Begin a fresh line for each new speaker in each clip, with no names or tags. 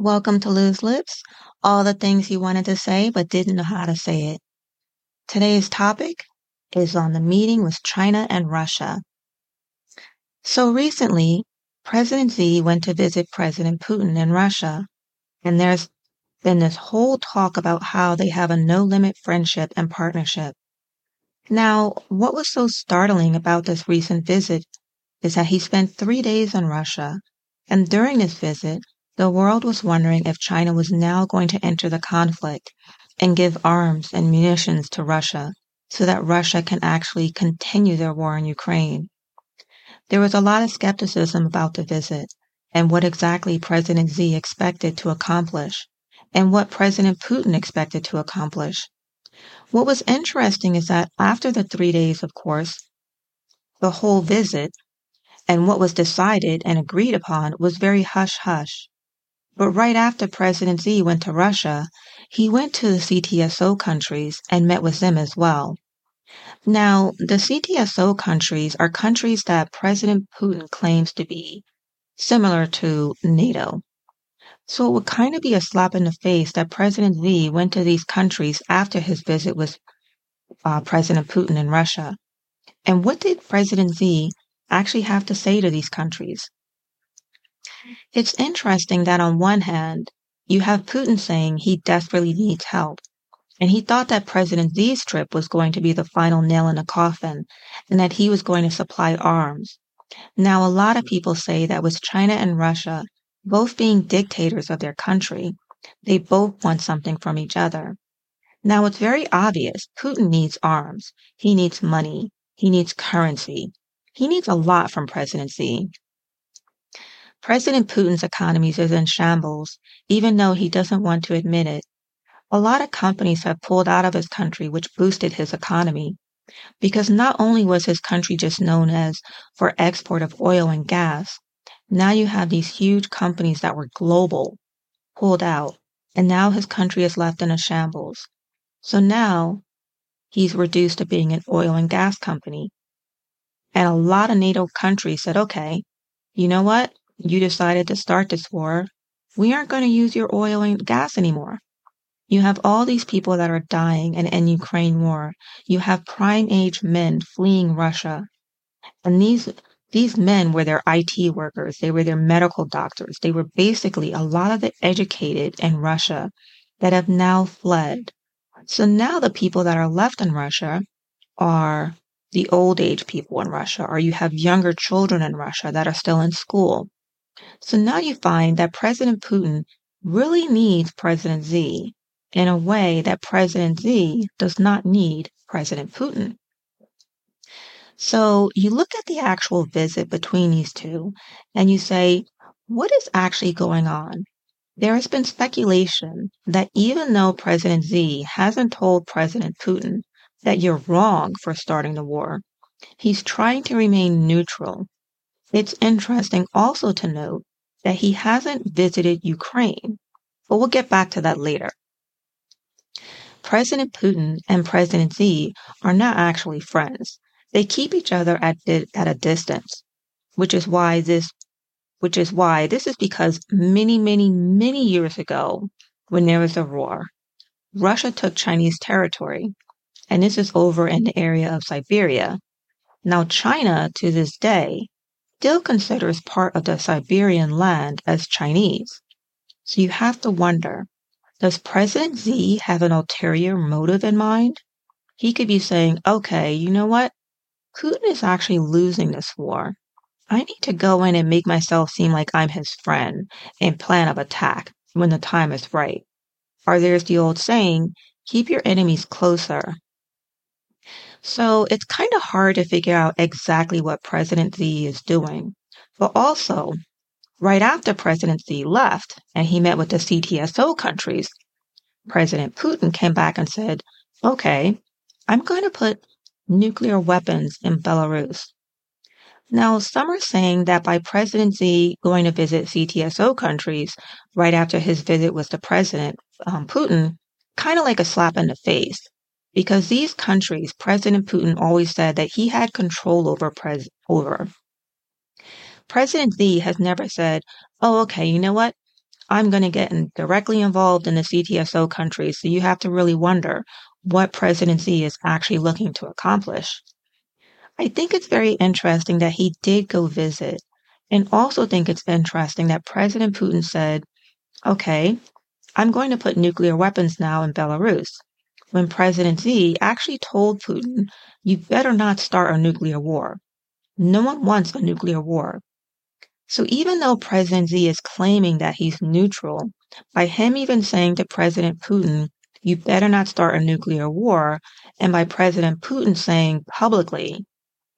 Welcome to Loose Lips, all the things you wanted to say but didn't know how to say it. Today's topic is on the meeting with China and Russia. So recently, President Xi went to visit President Putin in Russia, and there's been this whole talk about how they have a no limit friendship and partnership. Now, what was so startling about this recent visit is that he spent three days in Russia, and during this visit, the world was wondering if China was now going to enter the conflict and give arms and munitions to Russia so that Russia can actually continue their war in Ukraine. There was a lot of skepticism about the visit and what exactly President Xi expected to accomplish and what President Putin expected to accomplish. What was interesting is that after the three days, of course, the whole visit and what was decided and agreed upon was very hush hush. But right after President Xi went to Russia, he went to the CTSO countries and met with them as well. Now, the CTSO countries are countries that President Putin claims to be similar to NATO. So it would kind of be a slap in the face that President Xi went to these countries after his visit with uh, President Putin in Russia. And what did President Xi actually have to say to these countries? It's interesting that on one hand, you have Putin saying he desperately needs help. And he thought that President Xi's trip was going to be the final nail in the coffin and that he was going to supply arms. Now, a lot of people say that with China and Russia both being dictators of their country, they both want something from each other. Now, it's very obvious Putin needs arms, he needs money, he needs currency, he needs a lot from President Xi. President Putin's economy is in shambles, even though he doesn't want to admit it. A lot of companies have pulled out of his country, which boosted his economy. Because not only was his country just known as for export of oil and gas, now you have these huge companies that were global pulled out, and now his country is left in a shambles. So now he's reduced to being an oil and gas company. And a lot of NATO countries said, okay, you know what? You decided to start this war, we aren't going to use your oil and gas anymore. You have all these people that are dying in, in Ukraine war. You have prime age men fleeing Russia. And these these men were their IT workers, they were their medical doctors. They were basically a lot of the educated in Russia that have now fled. So now the people that are left in Russia are the old age people in Russia, or you have younger children in Russia that are still in school. So now you find that President Putin really needs President Xi in a way that President Xi does not need President Putin. So you look at the actual visit between these two and you say, what is actually going on? There has been speculation that even though President Xi hasn't told President Putin that you're wrong for starting the war, he's trying to remain neutral it's interesting also to note that he hasn't visited Ukraine, but we'll get back to that later. President Putin and President Xi are not actually friends. They keep each other at, at a distance, which is why this which is why this is because many, many, many years ago, when there was a war, Russia took Chinese territory, and this is over in the area of Siberia. Now, China, to this day, still considers part of the Siberian land as Chinese. So you have to wonder, does President Xi have an ulterior motive in mind? He could be saying, okay, you know what? Putin is actually losing this war. I need to go in and make myself seem like I'm his friend and plan of attack when the time is right. Or there's the old saying, keep your enemies closer so it's kind of hard to figure out exactly what President Xi is doing. But also, right after President Xi left and he met with the CTSO countries, President Putin came back and said, okay, I'm going to put nuclear weapons in Belarus. Now, some are saying that by President Xi going to visit CTSO countries right after his visit with the president, um, Putin, kind of like a slap in the face because these countries, President Putin always said that he had control over. Pres- over. President has never said, oh, okay, you know what? I'm going to get in directly involved in the CTSO countries. So you have to really wonder what President Xi is actually looking to accomplish. I think it's very interesting that he did go visit and also think it's interesting that President Putin said, okay, I'm going to put nuclear weapons now in Belarus. When President Xi actually told Putin, you better not start a nuclear war. No one wants a nuclear war. So even though President Xi is claiming that he's neutral, by him even saying to President Putin, you better not start a nuclear war, and by President Putin saying publicly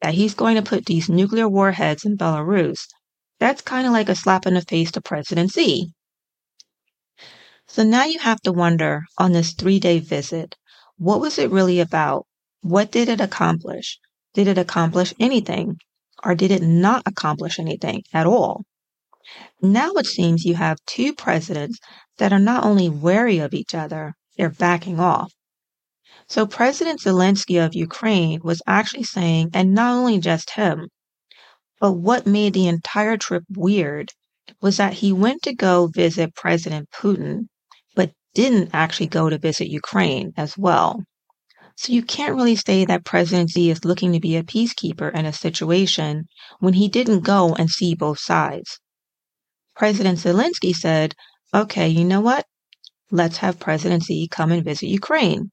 that he's going to put these nuclear warheads in Belarus, that's kind of like a slap in the face to President Xi. So now you have to wonder on this three day visit, what was it really about? What did it accomplish? Did it accomplish anything? Or did it not accomplish anything at all? Now it seems you have two presidents that are not only wary of each other, they're backing off. So President Zelensky of Ukraine was actually saying, and not only just him, but what made the entire trip weird was that he went to go visit President Putin, didn't actually go to visit Ukraine as well. So you can't really say that President Xi is looking to be a peacekeeper in a situation when he didn't go and see both sides. President Zelensky said, okay, you know what? Let's have President Xi come and visit Ukraine.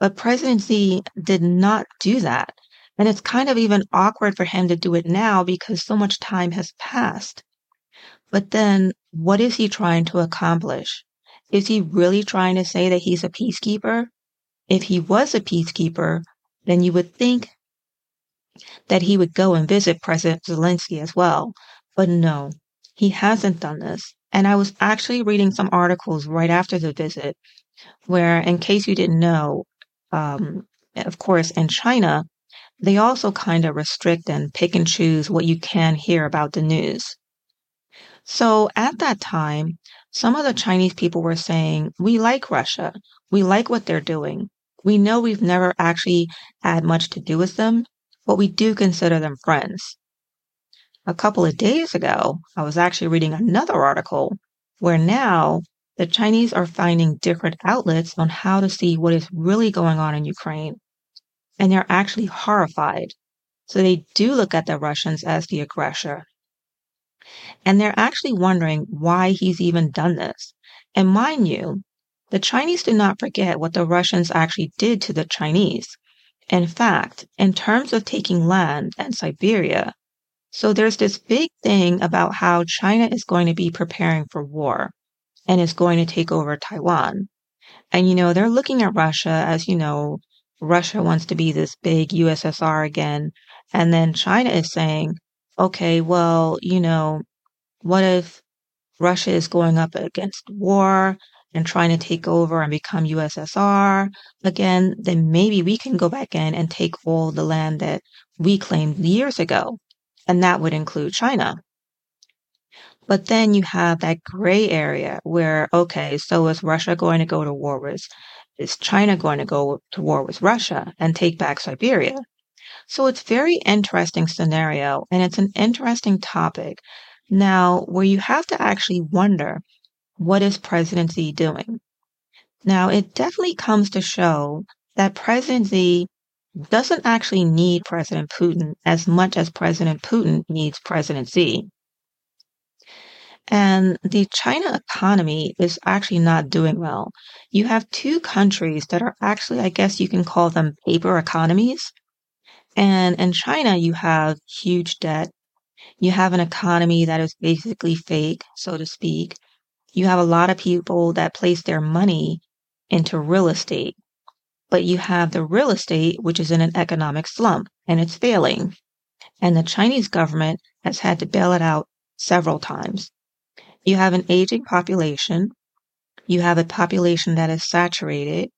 But President Xi did not do that. And it's kind of even awkward for him to do it now because so much time has passed. But then, what is he trying to accomplish? Is he really trying to say that he's a peacekeeper? If he was a peacekeeper, then you would think that he would go and visit President Zelensky as well. But no, he hasn't done this. And I was actually reading some articles right after the visit where, in case you didn't know, um, of course, in China, they also kind of restrict and pick and choose what you can hear about the news. So at that time, some of the Chinese people were saying, we like Russia. We like what they're doing. We know we've never actually had much to do with them, but we do consider them friends. A couple of days ago, I was actually reading another article where now the Chinese are finding different outlets on how to see what is really going on in Ukraine and they're actually horrified. So they do look at the Russians as the aggressor. And they're actually wondering why he's even done this. And mind you, the Chinese do not forget what the Russians actually did to the Chinese. In fact, in terms of taking land and Siberia, so there's this big thing about how China is going to be preparing for war and is going to take over Taiwan. And, you know, they're looking at Russia as, you know, Russia wants to be this big USSR again. And then China is saying, okay, well, you know, what if Russia is going up against war and trying to take over and become USSR again? Then maybe we can go back in and take all the land that we claimed years ago. And that would include China. But then you have that gray area where, okay, so is Russia going to go to war with is China going to go to war with Russia and take back Siberia? So it's very interesting scenario and it's an interesting topic. Now, where you have to actually wonder, what is President Xi doing? Now, it definitely comes to show that President Xi doesn't actually need President Putin as much as President Putin needs President Xi. And the China economy is actually not doing well. You have two countries that are actually, I guess you can call them paper economies. And in China, you have huge debt. You have an economy that is basically fake, so to speak. You have a lot of people that place their money into real estate. But you have the real estate, which is in an economic slump and it's failing. And the Chinese government has had to bail it out several times. You have an aging population, you have a population that is saturated,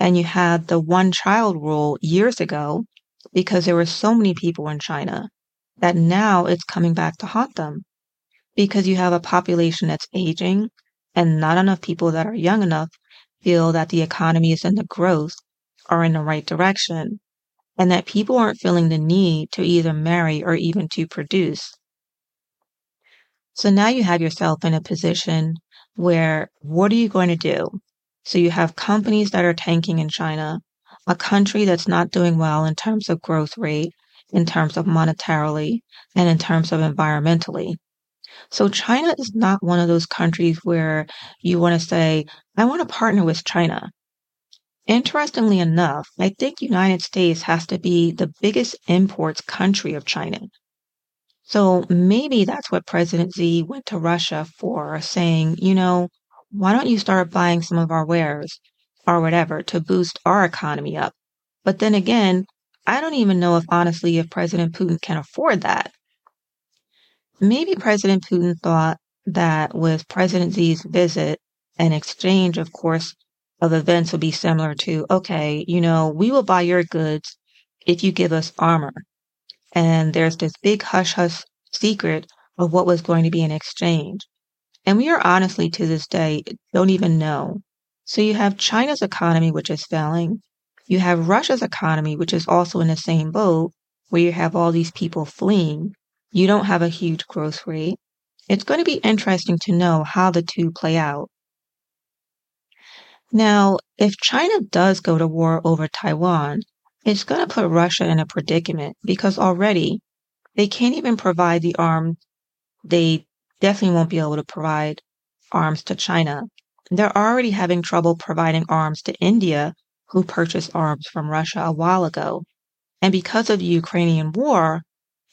and you had the one child rule years ago because there were so many people in China that now it's coming back to haunt them because you have a population that's aging and not enough people that are young enough feel that the economy is in the growth or in the right direction and that people aren't feeling the need to either marry or even to produce. So now you have yourself in a position where what are you going to do? So you have companies that are tanking in China, a country that's not doing well in terms of growth rate, in terms of monetarily, and in terms of environmentally. So China is not one of those countries where you want to say, I want to partner with China. Interestingly enough, I think United States has to be the biggest imports country of China. So maybe that's what President Xi went to Russia for, saying, you know, why don't you start buying some of our wares or whatever to boost our economy up? But then again, I don't even know if honestly if President Putin can afford that. Maybe President Putin thought that with President Xi's visit, an exchange, of course, of events would be similar to, okay, you know, we will buy your goods if you give us armor. And there's this big hush hush secret of what was going to be an exchange. And we are honestly to this day don't even know. So you have China's economy, which is failing. You have Russia's economy, which is also in the same boat, where you have all these people fleeing. You don't have a huge growth rate. It's going to be interesting to know how the two play out. Now, if China does go to war over Taiwan, it's going to put Russia in a predicament because already they can't even provide the arms. They definitely won't be able to provide arms to China. They're already having trouble providing arms to India, who purchased arms from Russia a while ago. And because of the Ukrainian war,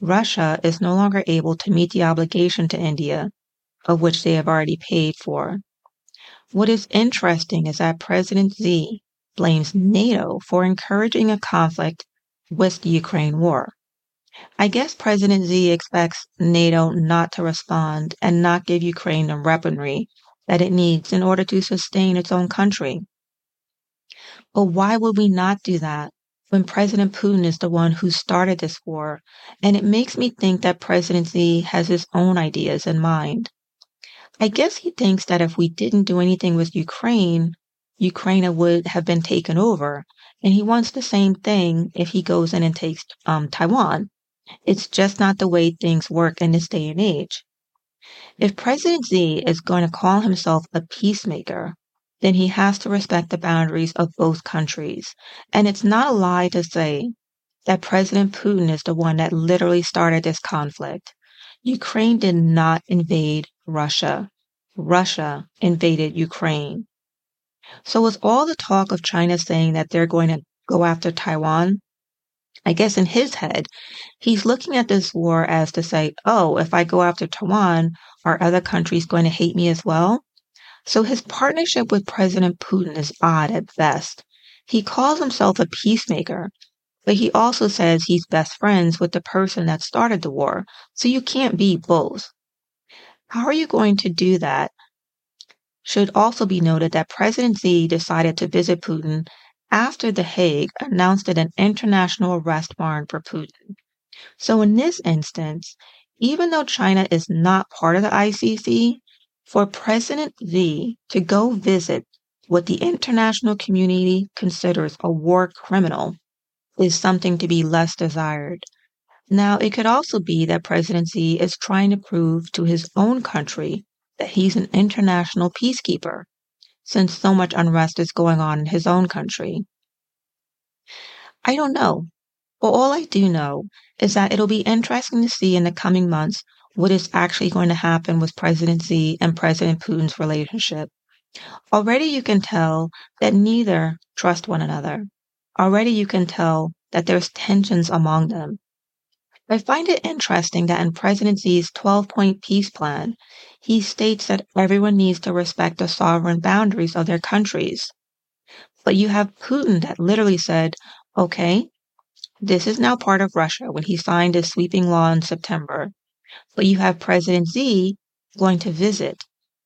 Russia is no longer able to meet the obligation to India, of which they have already paid for. What is interesting is that President Xi blames NATO for encouraging a conflict with the Ukraine war. I guess President Xi expects NATO not to respond and not give Ukraine the weaponry that it needs in order to sustain its own country. But why would we not do that when President Putin is the one who started this war? And it makes me think that President Xi has his own ideas in mind. I guess he thinks that if we didn't do anything with Ukraine, Ukraine would have been taken over. And he wants the same thing if he goes in and takes um, Taiwan. It's just not the way things work in this day and age. If President Xi is going to call himself a peacemaker, then he has to respect the boundaries of both countries. And it's not a lie to say that President Putin is the one that literally started this conflict. Ukraine did not invade Russia. Russia invaded Ukraine. So with all the talk of China saying that they're going to go after Taiwan, I guess in his head, he's looking at this war as to say, oh, if I go after Taiwan, are other countries going to hate me as well? So his partnership with President Putin is odd at best. He calls himself a peacemaker, but he also says he's best friends with the person that started the war. So you can't be both. How are you going to do that? Should also be noted that President Xi decided to visit Putin after The Hague announced an international arrest warrant for Putin. So in this instance, even though China is not part of the ICC, for President Xi to go visit what the international community considers a war criminal is something to be less desired. Now, it could also be that President Xi is trying to prove to his own country that he's an international peacekeeper, since so much unrest is going on in his own country. I don't know. But all I do know is that it'll be interesting to see in the coming months what is actually going to happen with President Xi and President Putin's relationship. Already you can tell that neither trust one another. Already you can tell that there's tensions among them. I find it interesting that in President Xi's 12 point peace plan, he states that everyone needs to respect the sovereign boundaries of their countries. But you have Putin that literally said, okay, this is now part of Russia when he signed his sweeping law in September. But you have President Xi going to visit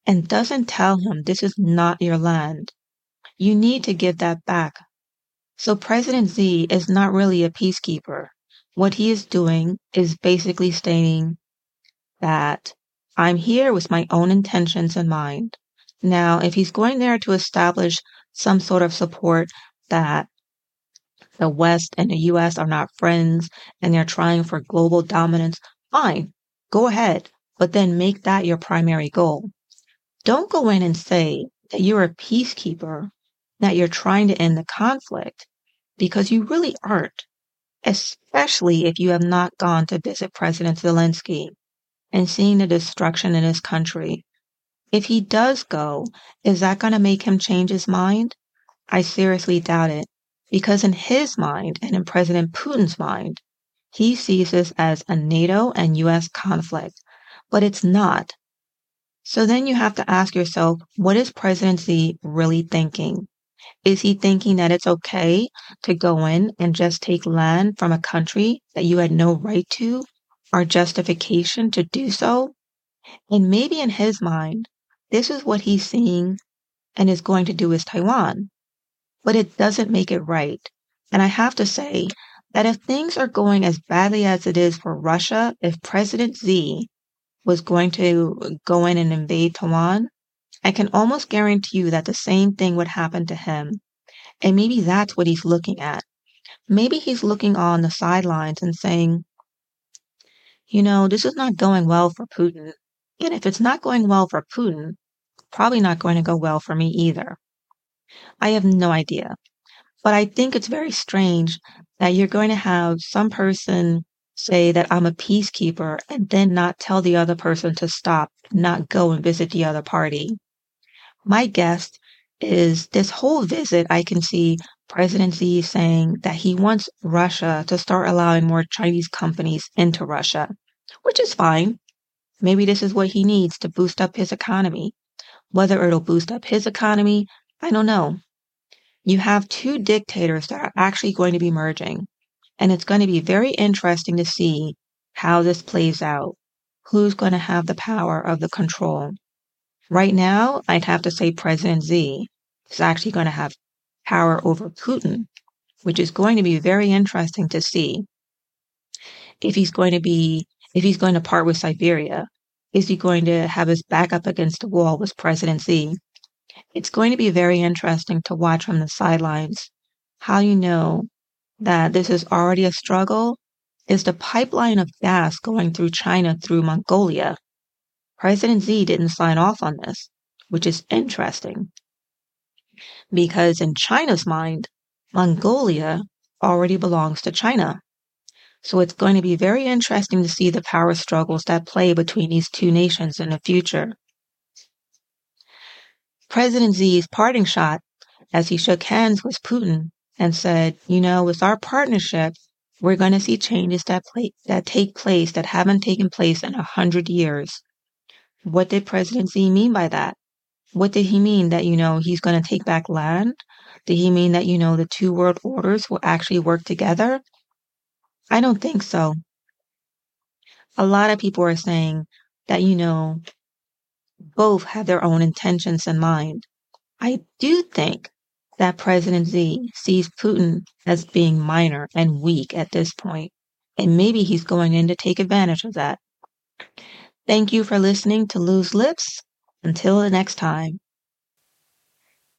and doesn't tell him this is not your land. You need to give that back so President Xi is not really a peacekeeper. What he is doing is basically stating that I'm here with my own intentions in mind. Now, if he's going there to establish some sort of support that the West and the US are not friends and they're trying for global dominance, fine, go ahead, but then make that your primary goal. don't go in and say that you're a peacekeeper, that you're trying to end the conflict, because you really aren't, especially if you have not gone to visit President Zelensky and seen the destruction in his country. If he does go, is that going to make him change his mind? I seriously doubt it, because in his mind and in President Putin's mind, he sees this as a NATO and US conflict, but it's not. So then you have to ask yourself, what is President Xi really thinking? Is he thinking that it's okay to go in and just take land from a country that you had no right to or justification to do so? And maybe in his mind, this is what he's seeing and is going to do with Taiwan. But it doesn't make it right. And I have to say that if things are going as badly as it is for Russia, if President Xi was going to go in and invade Taiwan, I can almost guarantee you that the same thing would happen to him. And maybe that's what he's looking at. Maybe he's looking on the sidelines and saying, you know, this is not going well for Putin. And if it's not going well for Putin, probably not going to go well for me either. I have no idea. But I think it's very strange that you're going to have some person say that I'm a peacekeeper and then not tell the other person to stop, not go and visit the other party. My guess is this whole visit, I can see President Xi saying that he wants Russia to start allowing more Chinese companies into Russia, which is fine. Maybe this is what he needs to boost up his economy. Whether it'll boost up his economy, I don't know you have two dictators that are actually going to be merging. And it's going to be very interesting to see how this plays out. Who's going to have the power of the control? Right now, I'd have to say President Xi is actually going to have power over Putin, which is going to be very interesting to see. If he's going to be, if he's going to part with Siberia, is he going to have his back up against the wall with President Xi? It's going to be very interesting to watch from the sidelines how you know that this is already a struggle is the pipeline of gas going through China through Mongolia. President Xi didn't sign off on this, which is interesting. Because in China's mind, Mongolia already belongs to China. So it's going to be very interesting to see the power struggles that play between these two nations in the future. President Xi's parting shot as he shook hands with Putin and said, you know, with our partnership, we're going to see changes that play, that take place that haven't taken place in a hundred years. What did President Xi mean by that? What did he mean that, you know, he's going to take back land? Did he mean that, you know, the two world orders will actually work together? I don't think so. A lot of people are saying that, you know, both have their own intentions in mind. I do think that President Xi sees Putin as being minor and weak at this point, and maybe he's going in to take advantage of that. Thank you for listening to Loose Lips. Until the next time.